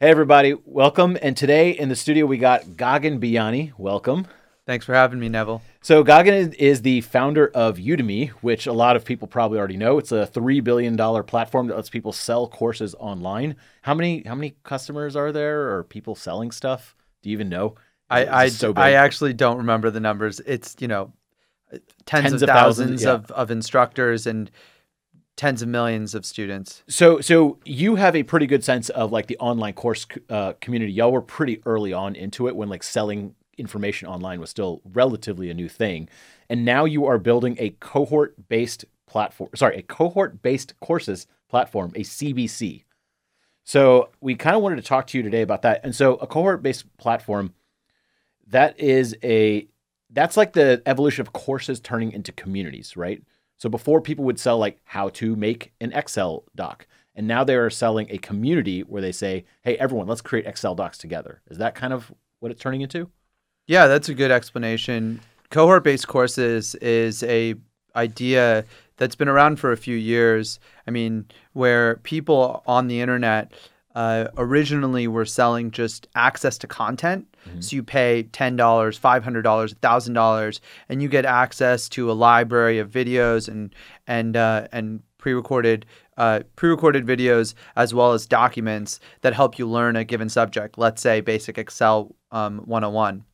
Hey, everybody, welcome. And today in the studio, we got Gagan Biyani. Welcome. Thanks for having me, Neville. So, Gagan is the founder of Udemy, which a lot of people probably already know. It's a $3 billion platform that lets people sell courses online. How many, how many customers are there or people selling stuff? Do you even know? I, I, so I actually don't remember the numbers. It's, you know, tens, tens of, of, thousands, thousands yeah. of, of instructors and tens of millions of students. So, so you have a pretty good sense of like the online course uh, community. Y'all were pretty early on into it when like selling information online was still relatively a new thing, and now you are building a cohort-based platform. Sorry, a cohort-based courses platform, a CBC. So we kind of wanted to talk to you today about that. And so a cohort-based platform that is a that's like the evolution of courses turning into communities, right? So before people would sell like how to make an Excel doc, and now they are selling a community where they say, "Hey, everyone, let's create Excel docs together." Is that kind of what it's turning into? Yeah, that's a good explanation. Cohort-based courses is a idea that's been around for a few years. I mean, where people on the internet uh, originally were selling just access to content. Mm-hmm. So you pay $10, $500, $1,000, and you get access to a library of videos and, and, uh, and pre-recorded uh, pre-recorded videos as well as documents that help you learn a given subject. Let's say basic Excel um, 101.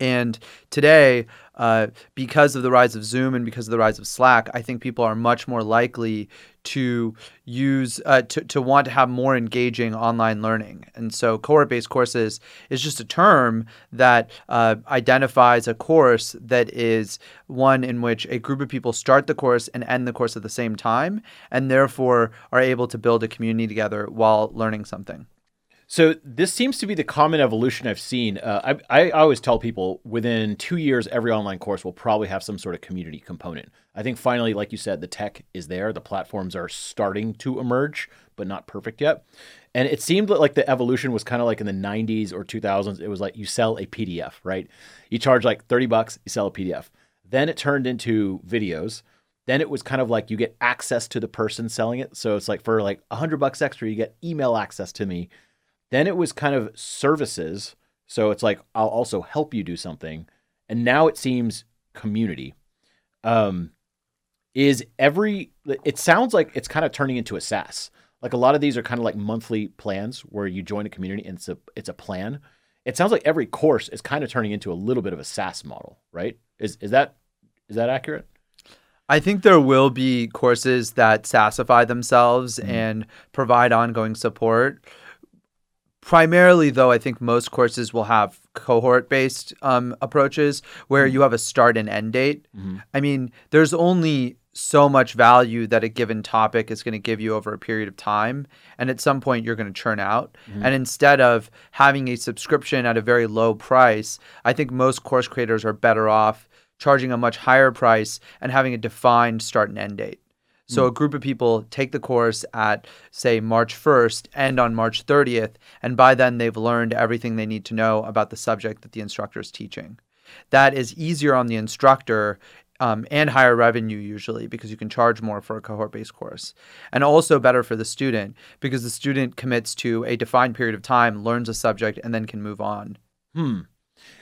And today, uh, because of the rise of Zoom and because of the rise of Slack, I think people are much more likely to use uh, to, to want to have more engaging online learning. And so, cohort-based courses is just a term that uh, identifies a course that is one in which a group of people start the course and end the course at the same time, and therefore are able to build a community together while learning something. So this seems to be the common evolution I've seen. Uh, I, I always tell people within two years, every online course will probably have some sort of community component. I think finally, like you said, the tech is there. The platforms are starting to emerge, but not perfect yet. And it seemed like the evolution was kind of like in the 90s or 2000s. It was like you sell a PDF, right? You charge like 30 bucks, you sell a PDF. Then it turned into videos. Then it was kind of like you get access to the person selling it. So it's like for like 100 bucks extra, you get email access to me then it was kind of services. So it's like, I'll also help you do something. And now it seems community. Um, is every, it sounds like it's kind of turning into a SaaS. Like a lot of these are kind of like monthly plans where you join a community and it's a, it's a plan. It sounds like every course is kind of turning into a little bit of a SaaS model, right? Is, is that, is that accurate? I think there will be courses that SaaSify themselves mm-hmm. and provide ongoing support. Primarily, though, I think most courses will have cohort based um, approaches where mm-hmm. you have a start and end date. Mm-hmm. I mean, there's only so much value that a given topic is going to give you over a period of time. And at some point, you're going to churn out. Mm-hmm. And instead of having a subscription at a very low price, I think most course creators are better off charging a much higher price and having a defined start and end date. So mm. a group of people take the course at say March 1st and on March 30th and by then they've learned everything they need to know about the subject that the instructor is teaching. That is easier on the instructor um, and higher revenue usually because you can charge more for a cohort based course. And also better for the student because the student commits to a defined period of time, learns a subject, and then can move on. Hmm.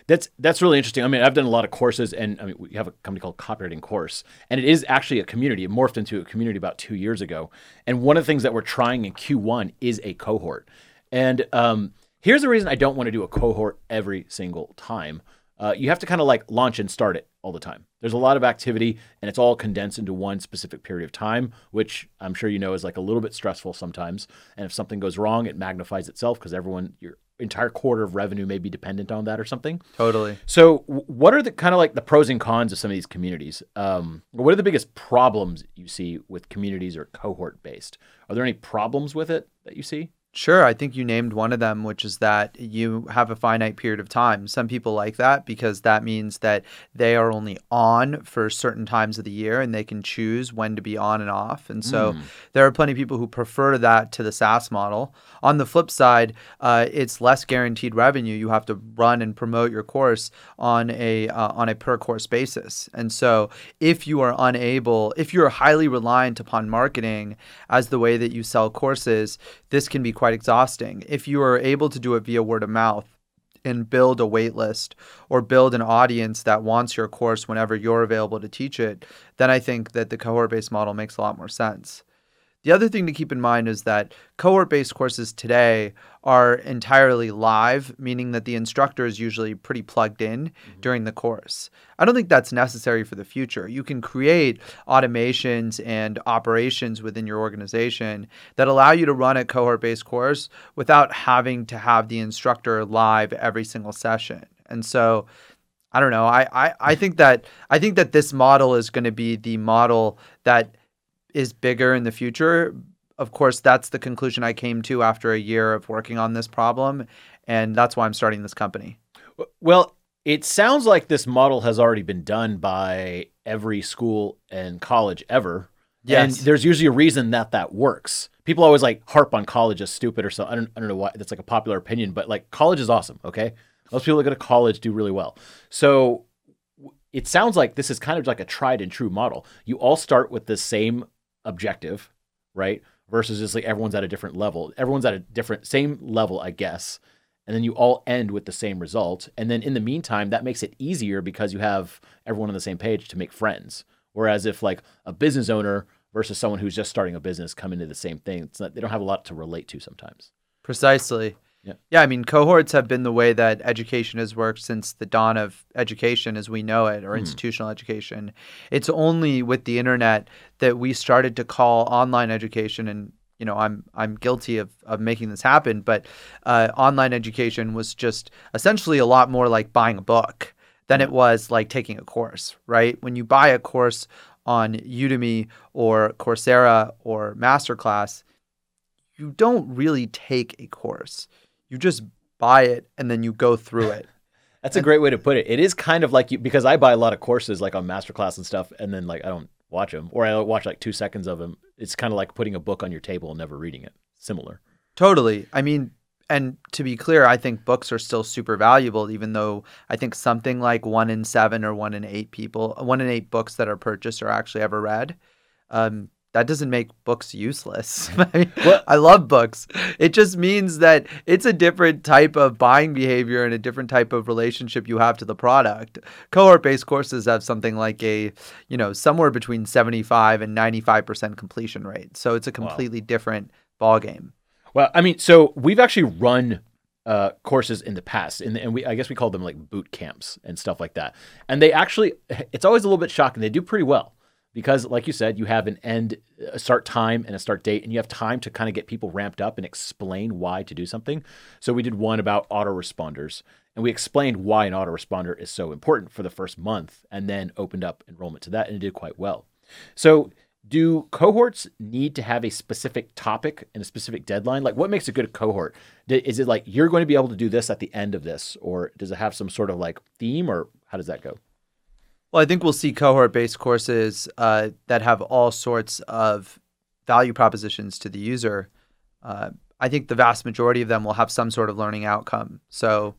That's that's really interesting. I mean, I've done a lot of courses, and I mean, we have a company called Copywriting Course, and it is actually a community. It morphed into a community about two years ago. And one of the things that we're trying in Q1 is a cohort. And um, here's the reason I don't want to do a cohort every single time. Uh, you have to kind of like launch and start it all the time. There's a lot of activity, and it's all condensed into one specific period of time, which I'm sure you know is like a little bit stressful sometimes. And if something goes wrong, it magnifies itself because everyone, you're entire quarter of revenue may be dependent on that or something. Totally. So, what are the kind of like the pros and cons of some of these communities? Um, what are the biggest problems you see with communities or cohort based? Are there any problems with it that you see? Sure. I think you named one of them, which is that you have a finite period of time. Some people like that because that means that they are only on for certain times of the year and they can choose when to be on and off. And so mm. there are plenty of people who prefer that to the SaaS model. On the flip side, uh, it's less guaranteed revenue. You have to run and promote your course on a uh, on a per course basis. And so if you are unable, if you're highly reliant upon marketing as the way that you sell courses, this can be quite exhausting. If you are able to do it via word of mouth and build a wait list or build an audience that wants your course whenever you're available to teach it, then I think that the cohort based model makes a lot more sense. The other thing to keep in mind is that cohort based courses today are entirely live, meaning that the instructor is usually pretty plugged in mm-hmm. during the course. I don't think that's necessary for the future. You can create automations and operations within your organization that allow you to run a cohort based course without having to have the instructor live every single session. And so, I don't know. I, I, I think that I think that this model is going to be the model that is bigger in the future. Of course, that's the conclusion I came to after a year of working on this problem. And that's why I'm starting this company. Well, it sounds like this model has already been done by every school and college ever. Yes. And there's usually a reason that that works. People always like harp on college as stupid or something. I don't, I don't know why that's like a popular opinion, but like college is awesome. Okay. Most people that go to college do really well. So it sounds like this is kind of like a tried and true model. You all start with the same objective, right? Versus just like everyone's at a different level. Everyone's at a different same level, I guess. And then you all end with the same result. And then in the meantime, that makes it easier because you have everyone on the same page to make friends. Whereas if like a business owner versus someone who's just starting a business come into the same thing, it's not, they don't have a lot to relate to sometimes. Precisely. Yeah. Yeah. I mean, cohorts have been the way that education has worked since the dawn of education as we know it, or mm. institutional education. It's only with the internet that we started to call online education and you know, I'm I'm guilty of, of making this happen, but uh, online education was just essentially a lot more like buying a book than it was like taking a course, right? When you buy a course on Udemy or Coursera or Masterclass, you don't really take a course you just buy it and then you go through it. That's a great way to put it. It is kind of like you because I buy a lot of courses like on masterclass and stuff, and then like I don't watch them or I watch like two seconds of them. It's kind of like putting a book on your table and never reading it. Similar. Totally. I mean, and to be clear, I think books are still super valuable, even though I think something like one in seven or one in eight people, one in eight books that are purchased are actually ever read. Um, that doesn't make books useless. I love books. It just means that it's a different type of buying behavior and a different type of relationship you have to the product. Cohort-based courses have something like a, you know, somewhere between 75 and 95% completion rate. So it's a completely wow. different ball game. Well, I mean, so we've actually run uh, courses in the past, and, and we I guess we call them like boot camps and stuff like that. And they actually, it's always a little bit shocking. They do pretty well because like you said you have an end a start time and a start date and you have time to kind of get people ramped up and explain why to do something. So we did one about autoresponders and we explained why an autoresponder is so important for the first month and then opened up enrollment to that and it did quite well. So do cohorts need to have a specific topic and a specific deadline? Like what makes a good cohort? Is it like you're going to be able to do this at the end of this or does it have some sort of like theme or how does that go well, I think we'll see cohort based courses uh, that have all sorts of value propositions to the user. Uh, I think the vast majority of them will have some sort of learning outcome. So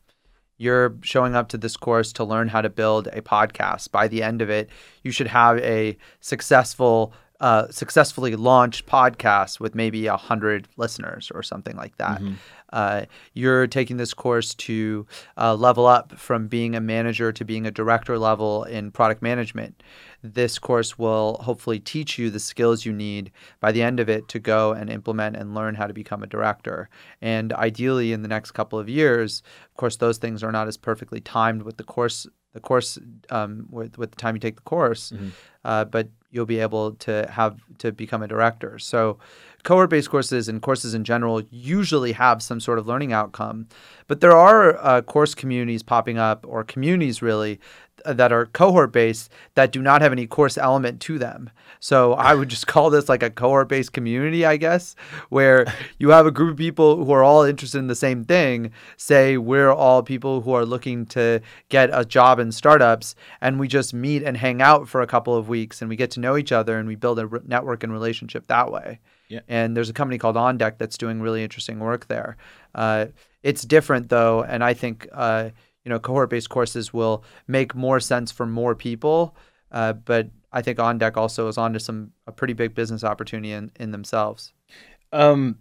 you're showing up to this course to learn how to build a podcast. By the end of it, you should have a successful, uh, successfully launched podcast with maybe a hundred listeners or something like that. Mm-hmm. Uh, you're taking this course to uh, level up from being a manager to being a director level in product management. This course will hopefully teach you the skills you need by the end of it to go and implement and learn how to become a director. And ideally, in the next couple of years, of course, those things are not as perfectly timed with the course the course um, with with the time you take the course, mm-hmm. uh, but you'll be able to have to become a director. So cohort based courses and courses in general usually have some sort of learning outcome. But there are uh, course communities popping up, or communities really, that are cohort based that do not have any course element to them. So I would just call this like a cohort based community, I guess, where you have a group of people who are all interested in the same thing. Say we're all people who are looking to get a job in startups, and we just meet and hang out for a couple of weeks and we get to know each other and we build a network and relationship that way. Yeah. And there's a company called On Deck that's doing really interesting work there. Uh, it's different though, and I think uh, you know cohort-based courses will make more sense for more people. Uh, but I think On Deck also is onto some a pretty big business opportunity in, in themselves. Um,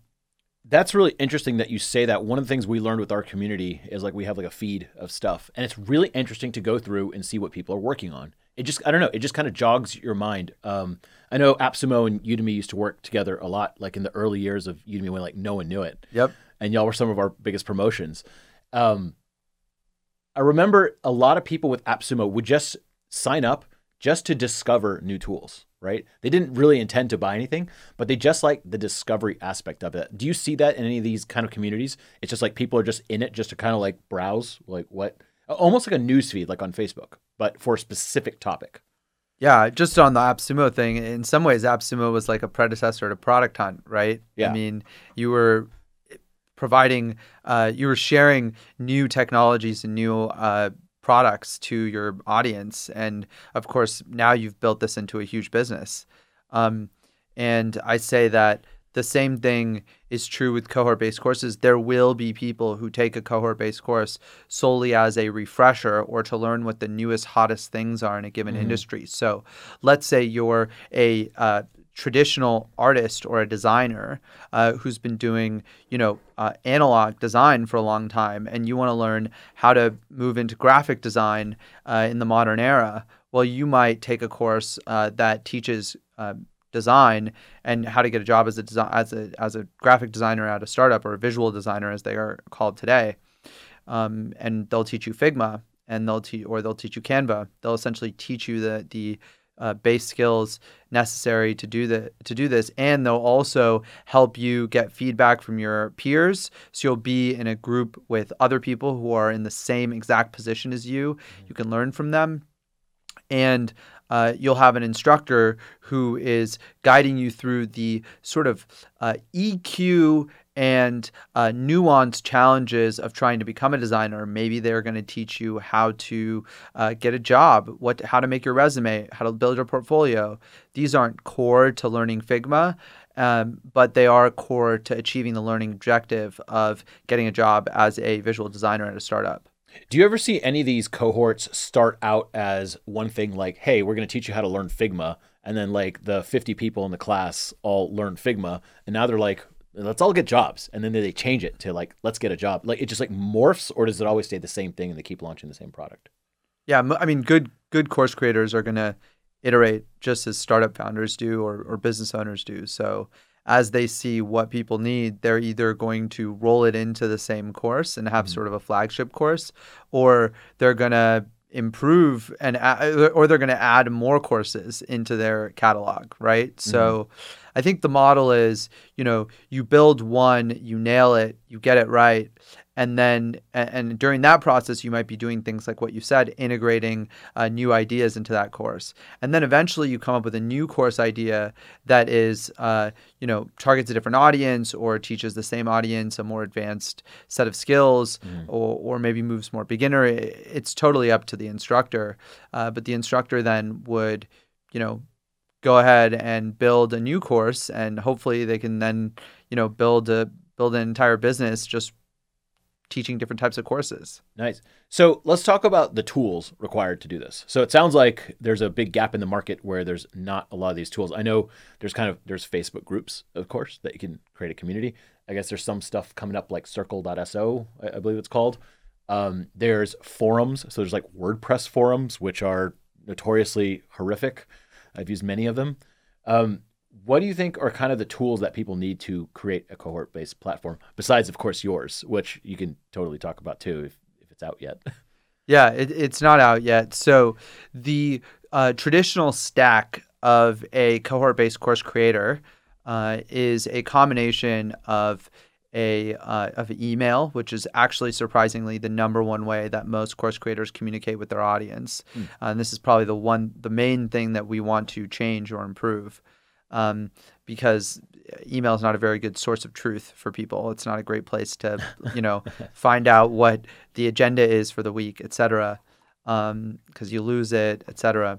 That's really interesting that you say that. One of the things we learned with our community is like we have like a feed of stuff, and it's really interesting to go through and see what people are working on. It just I don't know, it just kind of jogs your mind. Um, I know AppSumo and Udemy used to work together a lot, like in the early years of Udemy when like no one knew it. Yep. And y'all were some of our biggest promotions. Um, I remember a lot of people with AppSumo would just sign up just to discover new tools, right? They didn't really intend to buy anything, but they just like the discovery aspect of it. Do you see that in any of these kind of communities? It's just like people are just in it just to kind of like browse, like what, almost like a news feed, like on Facebook, but for a specific topic. Yeah, just on the AppSumo thing, in some ways, AppSumo was like a predecessor to Product Hunt, right? Yeah. I mean, you were providing, uh, you were sharing new technologies and new uh, products to your audience. And of course, now you've built this into a huge business. Um, and I say that the same thing is true with cohort based courses. There will be people who take a cohort based course solely as a refresher or to learn what the newest, hottest things are in a given Mhm. industry. So let's say you're a uh, traditional artist or a designer uh, who's been doing, you know, uh, analog design for a long time, and you want to learn how to move into graphic design uh, in the modern era. Well, you might take a course uh, that teaches uh, design and how to get a job as a desi- as a as a graphic designer at a startup or a visual designer as they are called today. Um, and they'll teach you Figma and they'll teach or they'll teach you Canva. They'll essentially teach you the the uh, base skills necessary to do the to do this, and they'll also help you get feedback from your peers. So you'll be in a group with other people who are in the same exact position as you. You can learn from them, and uh, you'll have an instructor who is guiding you through the sort of uh, EQ and uh, nuanced challenges of trying to become a designer. Maybe they're going to teach you how to uh, get a job, what, how to make your resume, how to build your portfolio. These aren't core to learning Figma, um, but they are core to achieving the learning objective of getting a job as a visual designer at a startup. Do you ever see any of these cohorts start out as one thing like, hey, we're going to teach you how to learn Figma. And then like the 50 people in the class all learn Figma. And now they're like, let's all get jobs. And then they change it to like, let's get a job. Like it just like morphs or does it always stay the same thing and they keep launching the same product? Yeah, i mean, good good course creators are going to iterate just as startup founders do or, or business owners do. So as they see what people need, they're either going to roll it into the same course and have Mhm. sort of a flagship course, or they're going to improve and a- or they're going to add more courses into their catalog, right? So I think the model is, you know, you build one, you nail it, you get it right, and then and, during that process you might be doing things like what you said, integrating uh, new ideas into that course, and then eventually you come up with a new course idea that is, uh, you know, targets a different audience or teaches the same audience a more advanced set of skills, Mhm. or or maybe moves more beginner. It's totally up to the instructor, uh, but the instructor then would, you know, go ahead and build a new course and hopefully they can then you know build a build an entire business just teaching different types of courses Nice. So let's talk about the tools required to do this. So it sounds like there's a big gap in the market where there's not a lot of these tools. I know there's kind of there's Facebook groups, of course, that you can create a community. I guess there's some stuff coming up like Circle.so, I, I believe it's called. Um, there's forums. So there's like WordPress forums, which are notoriously horrific. I've used many of them. Um, what do you think are kind of the tools that people need to create a cohort based platform besides of course yours which you can totally talk about too if, if it's out yet yeah it, it's not out yet so the uh, traditional stack of a cohort based course creator uh, is a combination of a uh, of email, which is actually surprisingly the number one way that most course creators communicate with their audience, Hmm. uh, and this is probably the one the main thing that we want to change or improve, um, because email is not a very good source of truth for people. It's not a great place to you know find out what the agenda is for the week, etc. Because you lose it, etc.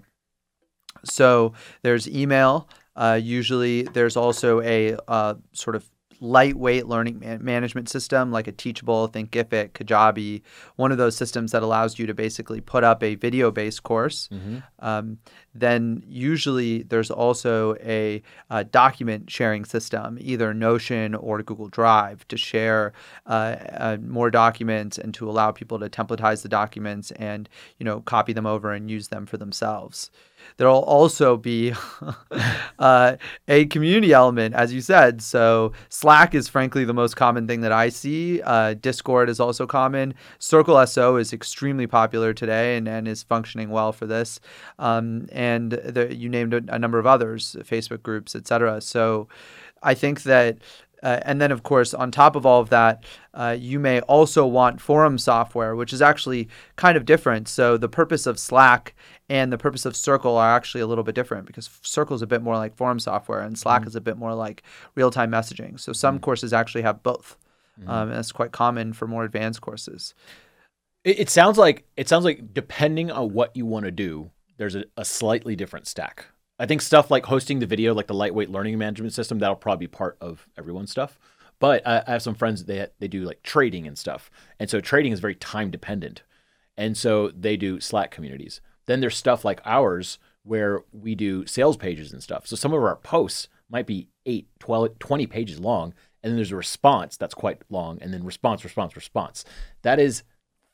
So there's email. Uh, usually, there's also a uh, sort of lightweight learning man- management system like a Teachable, Thinkific, Kajabi, one of those systems that allows you to basically put up a video based course, mm-hmm. um, then usually there's also a, a, document sharing system, either Notion or Google Drive, to share uh, uh, more documents and to allow people to templatize the documents and you know copy them over and use them for themselves. There'll also be uh, a community element, as you said. So Slack is frankly the most common thing that I see. Uh, Discord is also common. Circle SO is extremely popular today and, and is functioning well for this. Um, and the, you named a, a number of others, Facebook groups, etc. So I think that uh, and then, of course, on top of all of that, uh, you may also want forum software, which is actually kind of different. So the purpose of Slack and the purpose of Circle are actually a little bit different because Circle is a bit more like forum software and Slack mm-hmm. is a bit more like real time messaging. So some mm-hmm. courses actually have both. Mm-hmm. Um, and that's quite common for more advanced courses. It, it, sounds like it sounds like depending on what you want to do, there's a, a slightly different stack. I think stuff like hosting the video, like the lightweight learning management system, that'll probably be part of everyone's stuff. But I, I have some friends they they do like trading and stuff, and so trading is very time dependent, and so they do Slack communities. Then there's stuff like ours where we do sales pages and stuff. So some of our posts might be 8, 12, 20 pages long, and then there's a response that's quite long, and then response, response, response. That is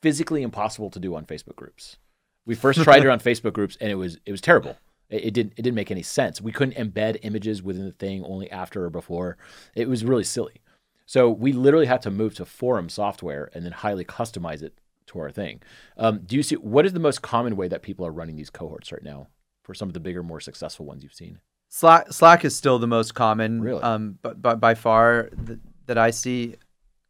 physically impossible to do on Facebook groups. We first tried it on Facebook groups, and it was it was terrible it, it didn't it didn't make any sense. We couldn't embed images within the thing only after or before. It was really silly. So we literally had to move to forum software and then highly customize it to our thing. Um, do you see what is the most common way that people are running these cohorts right now for some of the bigger, more successful ones you've seen? Slack, Slack is still the most common, really, um, but, but by far that I see.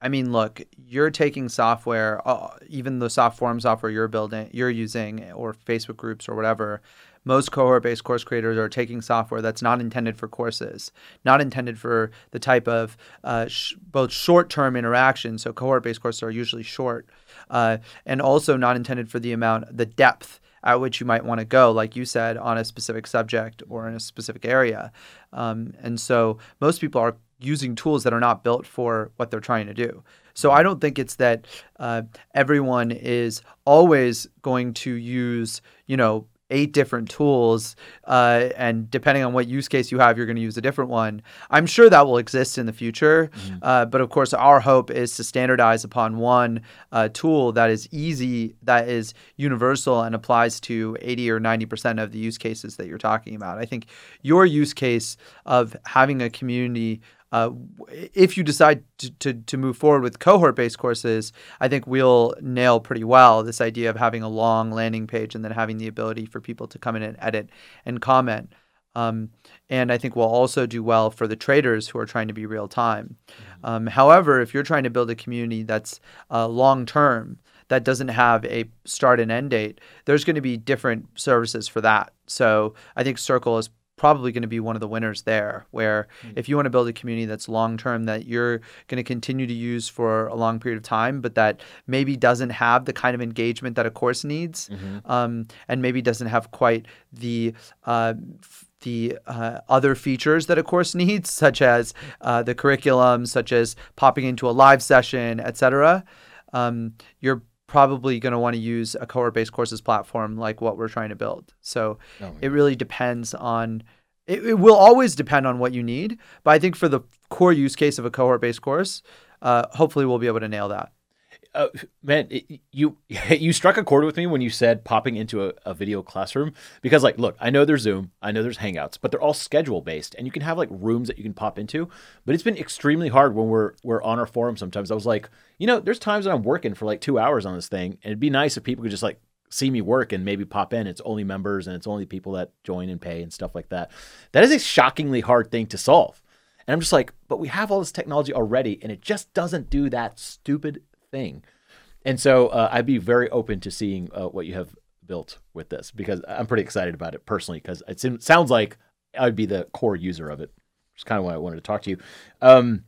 I mean, look, you're taking software, uh, even the soft forum software you're building, you're using, or Facebook groups or whatever most cohort based course creators are taking software that's not intended for courses, not intended for the type of uh, sh- both short term interaction. So, cohort based courses are usually short, uh, and also not intended for the amount, the depth at which you might want to go, like you said, on a specific subject or in a specific area. Um, and so, most people are using tools that are not built for what they're trying to do. So I don't think it's that uh, everyone is always going to use, you know, eight different tools, uh, and depending on what use case you have, you're going to use a different one. I'm sure that will exist in the future, mm-hmm. uh, but of course, our hope is to standardize upon one uh, tool that is easy, that is universal, and applies to 80 or 90 percent of the use cases that you're talking about. I think your use case of having a community uh, if you decide to, to, to move forward with cohort based courses, I think we'll nail pretty well this idea of having a long landing page and then having the ability for people to come in and edit and comment. Um, and I think we'll also do well for the traders who are trying to be real time. Mm-hmm. Um, however, if you're trying to build a community that's uh, long term, that doesn't have a start and end date, there's going to be different services for that. So I think Circle is probably going to be one of the winners there. Where mm-hmm. if you want to build a community that's long term, that you're going to continue to use for a long period of time, but that maybe doesn't have the kind of engagement that a course needs, mm-hmm. um, and maybe doesn't have quite the uh, the uh, other features that a course needs, such as uh, the curriculum, such as popping into a live session, etc. Um, you're probably going to want to use a cohort-based courses platform like what we're trying to build. So oh, it really depends on. It, it, will always depend on what you need, but I think for the core use case of a cohort-based course, uh, hopefully we'll be able to nail that uh, man, it, you you struck a chord with me when you said popping into a, a, video classroom because, like, look, I know there's Zoom, I know there's Hangouts, but they're all schedule based, and you can have like rooms that you can pop into. But it's been extremely hard when we're we're on our forum. Sometimes I was like, you know, there's times that I'm working for like two hours on this thing, and it'd be nice if people could just like see me work and maybe pop in. It's only members and it's only people that join and pay and stuff like that. That is a shockingly hard thing to solve. And I'm just like, but we have all this technology already, and it just doesn't do that stupid thing. And so uh, I'd be very open to seeing uh, what you have built with this because I'm pretty excited about it personally because it sounds like I'd be the core user of it. Is kind of why I wanted to talk to you. Um,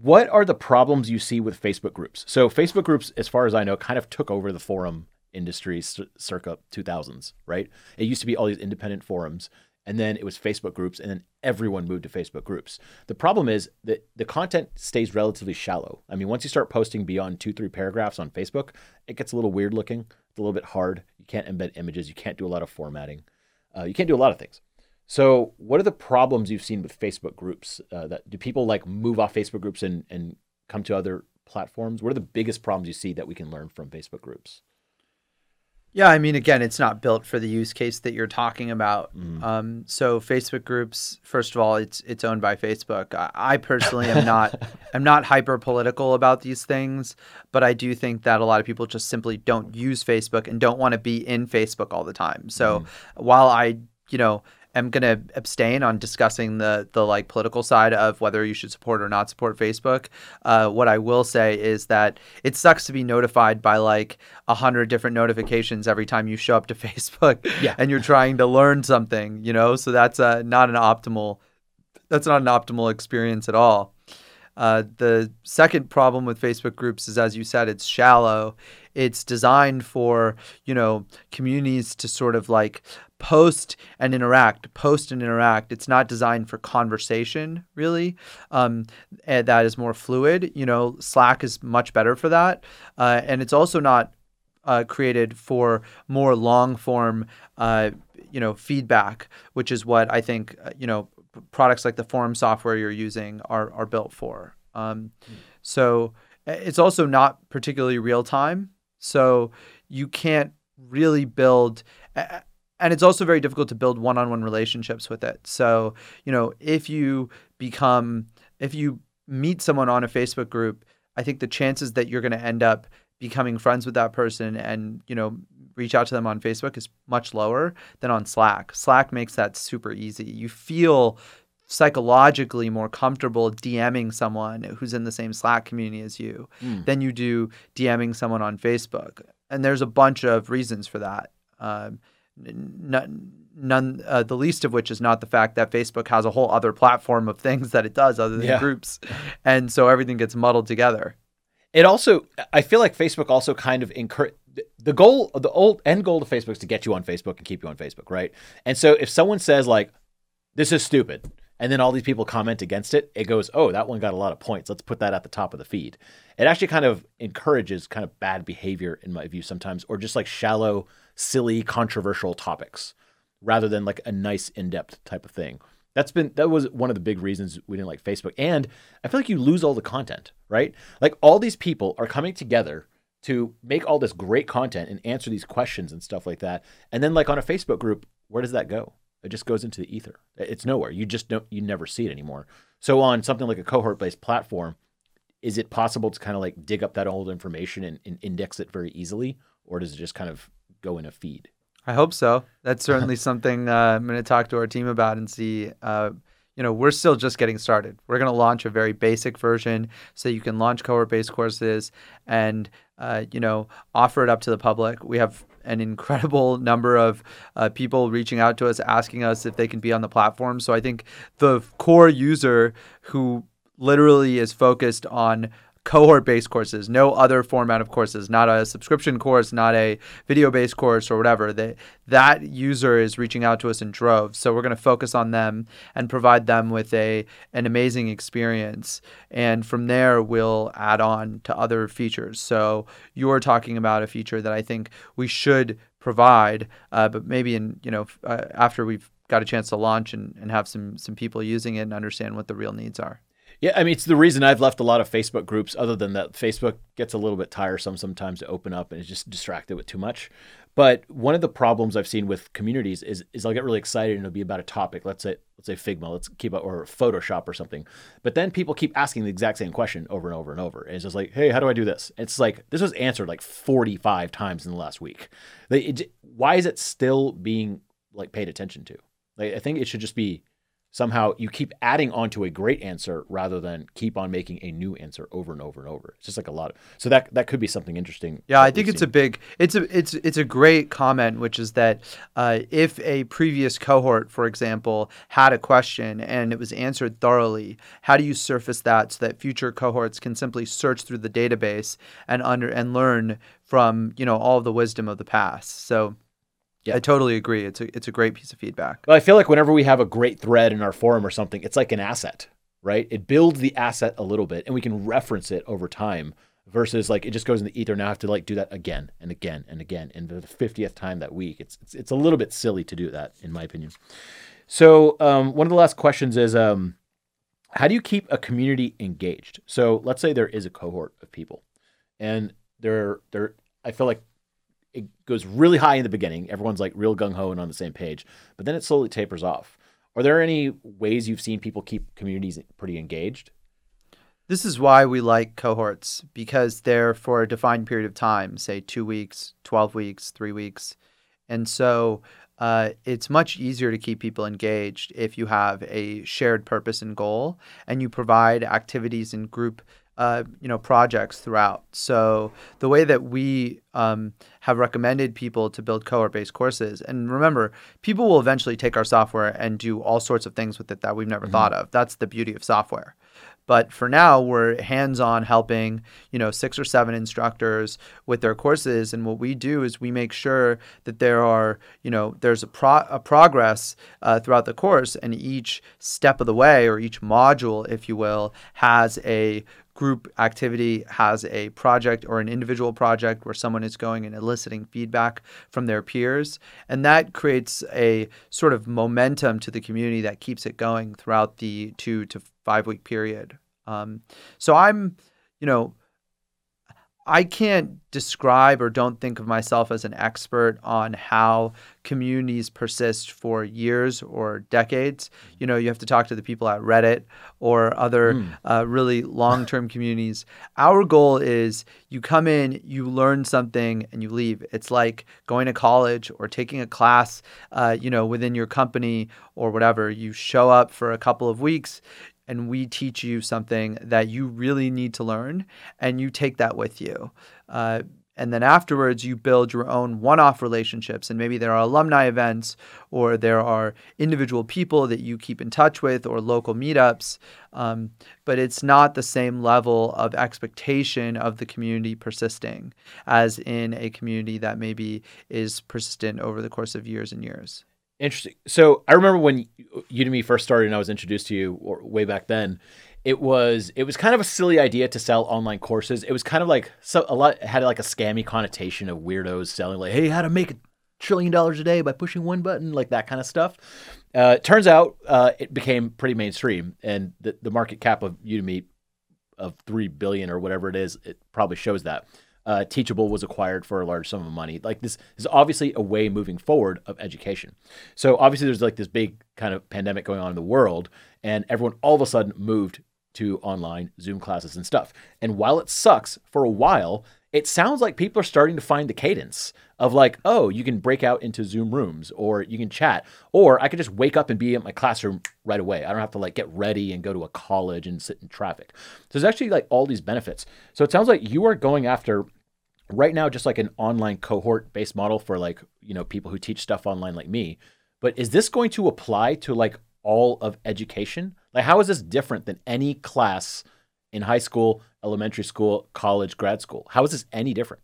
what are the problems you see with Facebook groups? So Facebook groups, as far as I know, kind of took over the forum industry circa 2000s, right? It used to be all these independent forums, and then it was Facebook groups, and then everyone moved to Facebook groups. The problem is that the content stays relatively shallow. I mean, once you start posting beyond two, three paragraphs on Facebook, it gets a little weird looking. It's a little bit hard. You can't embed images. You can't do a lot of formatting. Uh, you can't do a lot of things. So, what are the problems you've seen with Facebook groups? Uh, that do people like move off Facebook groups and and come to other platforms? What are the biggest problems you see that we can learn from Facebook groups? Yeah, I mean, again, it's not built for the use case that you're talking about. Mm. Um, so Facebook groups, first of all, it's it's owned by Facebook. I, I personally am not am not hyper political about these things, but I do think that a lot of people just simply don't use Facebook and don't want to be in Facebook all the time. So mm. while I you know am going to abstain on discussing the the like political side of whether you should support or not support Facebook. Uh, what I will say is that it sucks to be notified by like a hundred different notifications every time you show up to Facebook, yeah. and you're trying to learn something. You know, so that's uh, not an optimal. That's not an optimal experience at all. Uh, the second problem with Facebook groups is, as you said, it's shallow. It's designed for you know communities to sort of like post and interact, post and interact. It's not designed for conversation, really. Um, and that is more fluid. You know, Slack is much better for that, uh, and it's also not uh, created for more long form, uh, you know, feedback, which is what I think uh, you know products like the forum software you're using are are built for. Um. So it's also not particularly real time. So you can't really build and it's also very difficult to build one-on-one relationships with it. So, you know, if you become if you meet someone on a Facebook group, I think the chances that you're going to end up becoming friends with that person and, you know, reach out to them on Facebook is much lower than on Slack. Slack makes that super easy. You feel psychologically more comfortable DMing someone who's in the same Slack community as you mm. than you do DMing someone on Facebook. And there's a bunch of reasons for that. Um, none, none uh, the least of which is not the fact that Facebook has a whole other platform of things that it does other than yeah. groups. And so everything gets muddled together. It also, I feel like Facebook also kind of encourage the goal, the old end goal of Facebook is to get you on Facebook and keep you on Facebook, right? And so if someone says like, "This is stupid," and then all these people comment against it, it goes, "Oh, that one got a lot of points. Let's put that at the top of the feed." It actually kind of encourages kind of bad behavior in my view sometimes, or just like shallow silly, controversial topics rather than like a nice in-depth type of thing. That's been that was one of the big reasons we didn't like Facebook. And I feel like you lose all the content, right? Like all these people are coming together to make all this great content and answer these questions and stuff like that. And then like on a Facebook group, where does that go? It just goes into the ether. It's nowhere. You just don't you never see it anymore. So on something like a cohort based platform, is it possible to kind of like dig up that old information and, and index it very easily? Or does it just kind of go in a feed. I hope so. That's certainly something uh, I'm going to talk to our team about and see. Uh, you know, we're still just getting started. We're going to launch a very basic version so you can launch cohort-based courses and uh, you know offer it up to the public. We have an incredible number of uh, people reaching out to us asking us if they can be on the platform. So I think the core user who literally is focused on cohort based courses, no other format of courses, not a subscription course, not a video based course or whatever. They, that user is reaching out to us in droves. So we're going to focus on them and provide them with a an amazing experience. And from there, we'll add on to other features. So you're talking about a feature that I think we should provide, uh, but maybe in you know uh, after we've got a chance to launch and, and have some some people using it and understand what the real needs are. Yeah, I mean, it's the reason I've left a lot of Facebook groups, other than that Facebook gets a little bit tiresome sometimes to open up and is just distracted with too much. But one of the problems I've seen with communities is, is I'll get really excited and it'll be about a topic. Let's say let's say Figma, let's keep it or Photoshop or something. But then people keep asking the exact same question over and over and over. And it's just like, hey, how do I do this? It's like this was answered like 45 times in the last week. They, it, why is it still being like paid attention to? Like, I think it should just be somehow you keep adding on to a great answer rather than keep on making a new answer over and over and over. It's just like a lot of so that that could be something interesting. Yeah, I think it's seen. a big it's a it's it's a great comment, which is that uh, if a previous cohort, for example, had a question and it was answered thoroughly, how do you surface that so that future cohorts can simply search through the database and under and learn from you know all of the wisdom of the past? So Yeah. I totally agree. It's a it's a great piece of feedback. Well, I feel like whenever we have a great thread in our forum or something, it's like an asset, right? It builds the asset a little bit and we can reference it over time versus like it just goes in the ether. Now I have to like do that again and again and again. And the 50th time that week, it's, it's, it's a little bit silly to do that, in my opinion. So, um, one of the last questions is um, how do you keep a community engaged? So, let's say there is a cohort of people and they're, they're, I feel like it goes really high in the beginning. Everyone's like real gung ho and on the same page, but then it slowly tapers off. Are there any ways you've seen people keep communities pretty engaged? This is why we like cohorts because they're for a defined period of time, say two weeks, 12 weeks, three weeks. And so uh, it's much easier to keep people engaged if you have a shared purpose and goal and you provide activities and group uh, you know projects throughout. So the way that we um, have recommended people to build cohort-based courses, and remember, people will eventually take our software and do all sorts of things with it that we've never mm-hmm. thought of. That's the beauty of software. But for now, we're hands-on helping, you know, six or seven instructors with their courses. And what we do is we make sure that there are, you know, there's a, pro- a progress uh, throughout the course, and each step of the way, or each module, if you will, has a group activity has a project or an individual project where someone is going and eliciting feedback from their peers. And that creates a sort of momentum to the community that keeps it going throughout the two to five week period. Um, so I'm, you know, I can't describe or don't think of myself as an expert on how communities persist for years or decades. You know, you have to talk to the people at Reddit or other mm. uh, really long term communities. Our goal is you come in, you learn something, and you leave. It's like going to college or taking a class, uh, you know, within your company or whatever. You show up for a couple of weeks, and we teach you something that you really need to learn, and you take that with you. Uh, and then afterwards, you build your own one off relationships. And maybe there are alumni events, or there are individual people that you keep in touch with, or local meetups. Um, but it's not the same level of expectation of the community persisting as in a community that maybe is persistent over the course of years and years. Interesting. So I remember when Udemy first started and I was introduced to you way back then. It was it was kind of a silly idea to sell online courses. It was kind of like so a lot had like a scammy connotation of weirdos selling like, hey, how to make a trillion dollars a day by pushing one button, like that kind of stuff. Uh, turns out uh, it became pretty mainstream, and the, the market cap of Udemy of three billion or whatever it is, it probably shows that uh, Teachable was acquired for a large sum of money. Like this is obviously a way moving forward of education. So obviously there's like this big kind of pandemic going on in the world, and everyone all of a sudden moved to online Zoom classes and stuff. And while it sucks for a while, it sounds like people are starting to find the cadence of like, oh, you can break out into Zoom rooms or you can chat, or I could just wake up and be in my classroom right away. I don't have to like get ready and go to a college and sit in traffic. So there's actually like all these benefits. So it sounds like you are going after right now just like an online cohort based model for like you know people who teach stuff online like me but is this going to apply to like all of education? Like how is this different than any class in high school elementary school college grad school? How is this any different?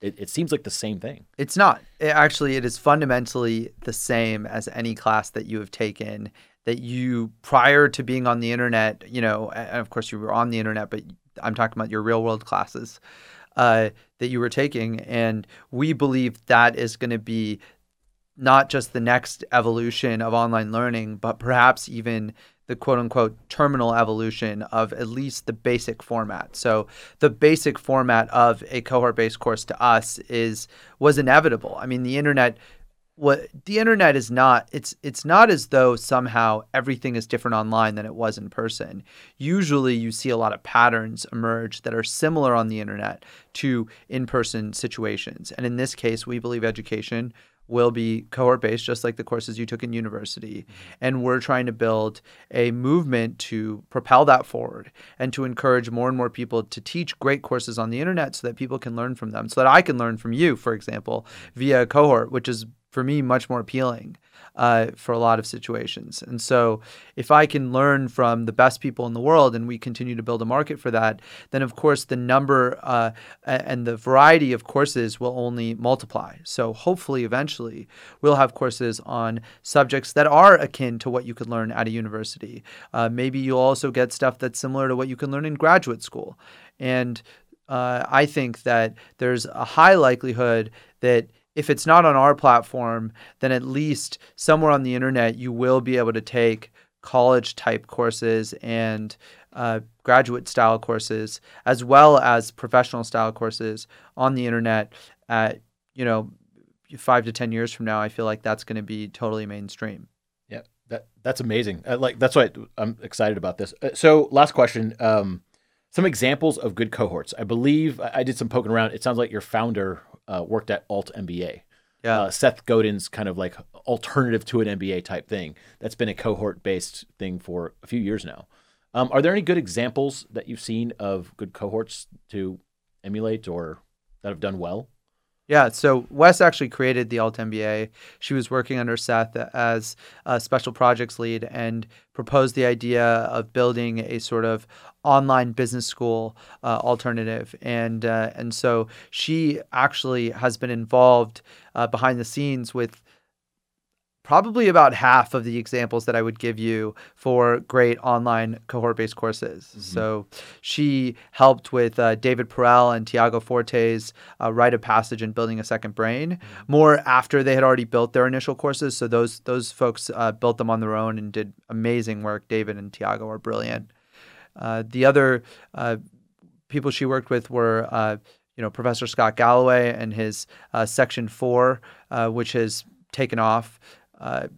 It, it seems like the same thing. It's not. It, actually it is fundamentally the same as any class that you have taken that you prior to being on the internet you know and of course you were on the internet but i'm talking about your real world classes uh, that you were taking. And we believe that is going to be not just the next evolution of online learning, but perhaps even the quote unquote terminal evolution of at least the basic format. So the basic format of a cohort based course to us is was inevitable. I mean, the internet what the internet is not it's it's not as though somehow everything is different online than it was in person usually you see a lot of patterns emerge that are similar on the internet to in-person situations and in this case we believe education will be cohort based, just like the courses you took in university. Mm-hmm. And we're trying to build a movement to propel that forward and to encourage more and more people to teach great courses on the internet so that people can learn from them, so that I can learn from you, for example, via a cohort, which is for me much more appealing uh, for a lot of situations. And so, if I can learn from the best people in the world and we continue to build a market for that, then of course the number uh, and the variety of courses will only multiply. So, hopefully, eventually, we'll have courses on subjects that are akin to what you could learn at a university. Uh, maybe you'll also get stuff that's similar to what you can learn in graduate school. And uh, I think that there's a high likelihood that if it's not on our platform, then at least somewhere on the internet you will be able to take college type courses and uh, graduate style courses as well as professional style courses on the internet at you know five to ten years from now i feel like that's going to be totally mainstream. Yeah that that's amazing. Uh, like that's why i'm excited about this. Uh, so last question um, some examples of good cohorts. I believe i did some poking around. It sounds like your founder uh, worked at Alt MBA. Yeah. Uh, Seth Godin's kind of like alternative to an MBA type thing. That's been a cohort based thing for a few years now. Um, are there any good examples that you've seen of good cohorts to emulate or that have done well? Yeah, so Wes actually created the Alt MBA. She was working under Seth as a special projects lead and proposed the idea of building a sort of online business school uh, alternative. And uh, and so she actually has been involved uh, behind the scenes with probably about half of the examples that I would give you for great online cohort based courses. Mm-hmm. So she helped with uh, David Perell and Tiago Forte's uh, Write of Passage in Building a Second Brain mm-hmm. more after they had already built their initial courses. So those, those folks uh, built them on their own and did amazing work. David and Tiago are brilliant. Uh, the other uh, people she worked with were uh, you know, Professor Scott Galloway and his Section 4, which has taken off. Uh,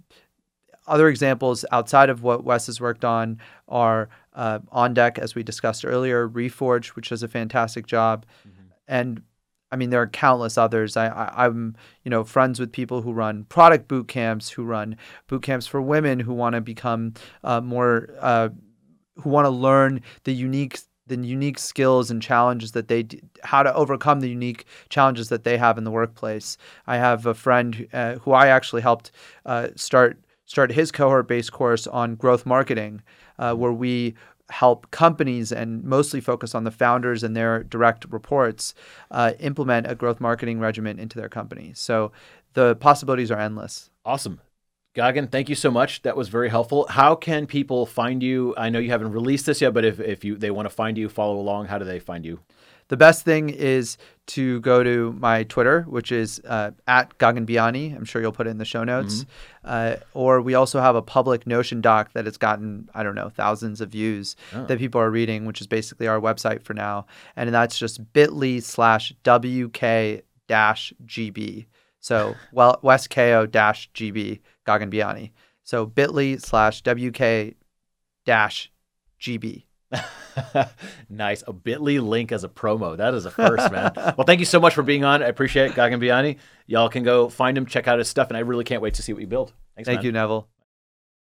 other examples outside of what Wes has worked on are uh, On Deck, as we discussed earlier, Reforge, which does a fantastic job, mm-hmm. and I mean there are countless others. I, I, am you know friends with people who run product boot camps, who run boot camps for women who want to become uh, more, uh, who want to learn the unique the unique skills and challenges that they how to overcome the unique challenges that they have in the workplace. I have a friend uh, who I actually helped uh, start start his cohort based course on growth marketing, uh, where we help companies and mostly focus on the founders and their direct reports uh, implement a growth marketing regimen into their company. So the possibilities are endless. Awesome. Gagan, thank you so much. That was very helpful. How can people find you? I know you haven't released this yet, but if, if you they want to find you, follow along, how do they find you? The best thing is to go to my Twitter, which is uh, at Gagan Biyani. I'm sure you'll put it in the show notes. Mm-hmm. Uh, or we also have a public Notion doc that has gotten, I don't know, thousands of views oh. that people are reading, which is basically our website for now. And that's just bit.ly slash WK dash GB. So well, Wes Kao dash GB Gagan Biyani. So bit.ly slash WK dash GB. nice. A bit.ly link as a promo. That is a first, man. well, thank you so much for being on. I appreciate it, Gagan Biyani. Y'all can go find him, check out his stuff, and I really can't wait to see what you build. Thanks, Thank man. you, Neville.